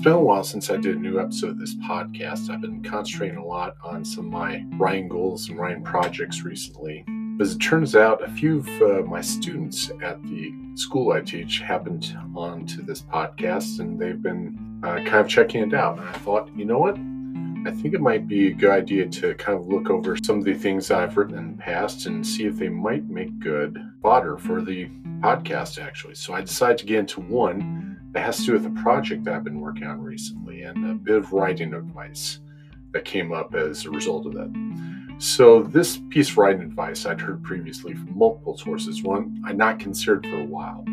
It's been a while since I did a new episode of this podcast. I've been concentrating a lot on some of my Ryan goals and Ryan projects recently. But As it turns out, a few of uh, my students at the school I teach happened onto this podcast and they've been uh, kind of checking it out. And I thought, you know what? I think it might be a good idea to kind of look over some of the things I've written in the past and see if they might make good fodder for the podcast, actually. So I decided to get into one that has to do with a project I've been working on recently and a bit of writing advice that came up as a result of that. So, this piece of writing advice I'd heard previously from multiple sources, one I'd not considered for a while.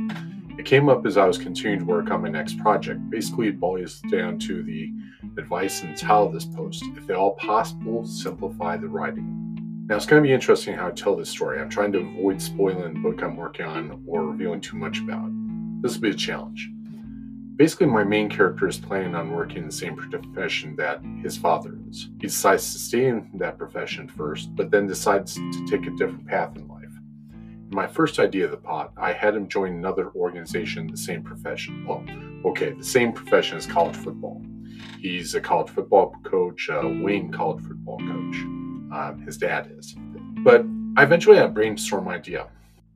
It came up as I was continuing to work on my next project. Basically, it boils down to the advice and title of this post. If at all possible, simplify the writing. Now, it's going to be interesting how I tell this story. I'm trying to avoid spoiling the book I'm working on or revealing too much about. This will be a challenge basically my main character is planning on working in the same profession that his father is. He decides to stay in that profession first, but then decides to take a different path in life. In my first idea of the pot, I had him join another organization in the same profession. Well, okay, the same profession as college football. He's a college football coach, a wing college football coach. Um, his dad is. But I eventually had a brainstorm idea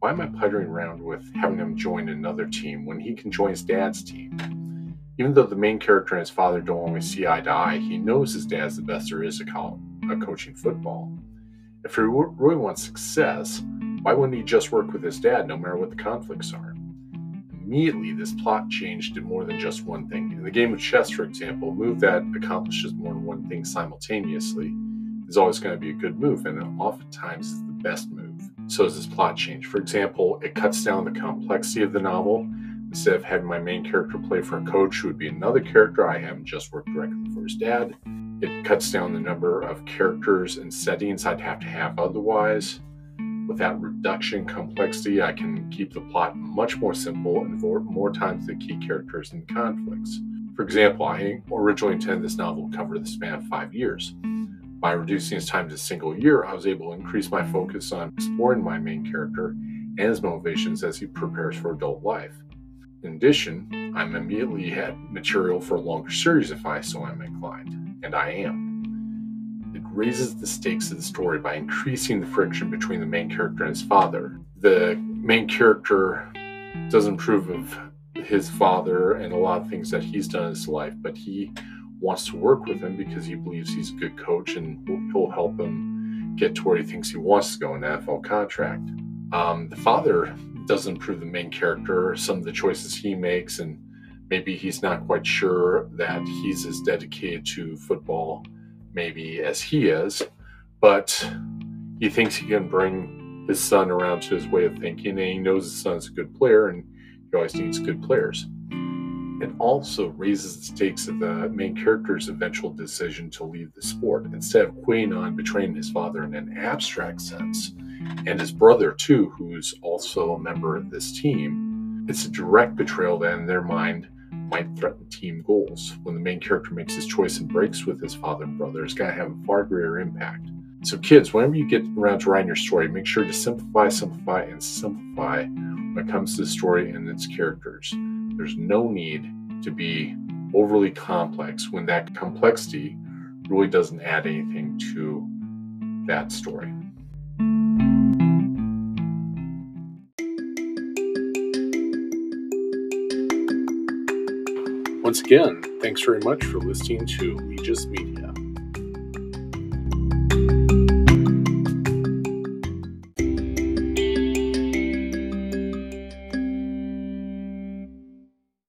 why am I puttering around with having him join another team when he can join his dad's team? Even though the main character and his father don't always see eye to eye, he knows his dad's the best there is at coaching football. If he really wants success, why wouldn't he just work with his dad no matter what the conflicts are? Immediately, this plot changed to more than just one thing. In the game of chess, for example, a move that accomplishes more than one thing simultaneously is always going to be a good move, and oftentimes is the best move so does this plot change. For example, it cuts down the complexity of the novel. Instead of having my main character play for a coach who would be another character, I have him just work directly for his dad. It cuts down the number of characters and settings I'd have to have otherwise. With that reduction complexity, I can keep the plot much more simple and devote more time to the key characters and conflicts. For example, I originally intended this novel to cover the span of five years. By reducing his time to a single year, I was able to increase my focus on exploring my main character and his motivations as he prepares for adult life. In addition, I'm immediately had material for a longer series if I so am inclined, and I am. It raises the stakes of the story by increasing the friction between the main character and his father. The main character doesn't approve of his father and a lot of things that he's done in his life, but he wants to work with him because he believes he's a good coach and he'll help him get to where he thinks he wants to go in an NFL contract. Um, the father doesn't prove the main character, some of the choices he makes, and maybe he's not quite sure that he's as dedicated to football maybe as he is, but he thinks he can bring his son around to his way of thinking, and he knows his son's a good player and he always needs good players. It also raises the stakes of the main character's eventual decision to leave the sport. Instead of Quainon betraying his father in an abstract sense, and his brother too, who's also a member of this team, it's a direct betrayal that in their mind might threaten team goals. When the main character makes his choice and breaks with his father and brother, it's going to have a far greater impact. So, kids, whenever you get around to writing your story, make sure to simplify, simplify, and simplify when it comes to the story and its characters. There's no need to be overly complex when that complexity really doesn't add anything to that story. Once again, thanks very much for listening to Legis Media.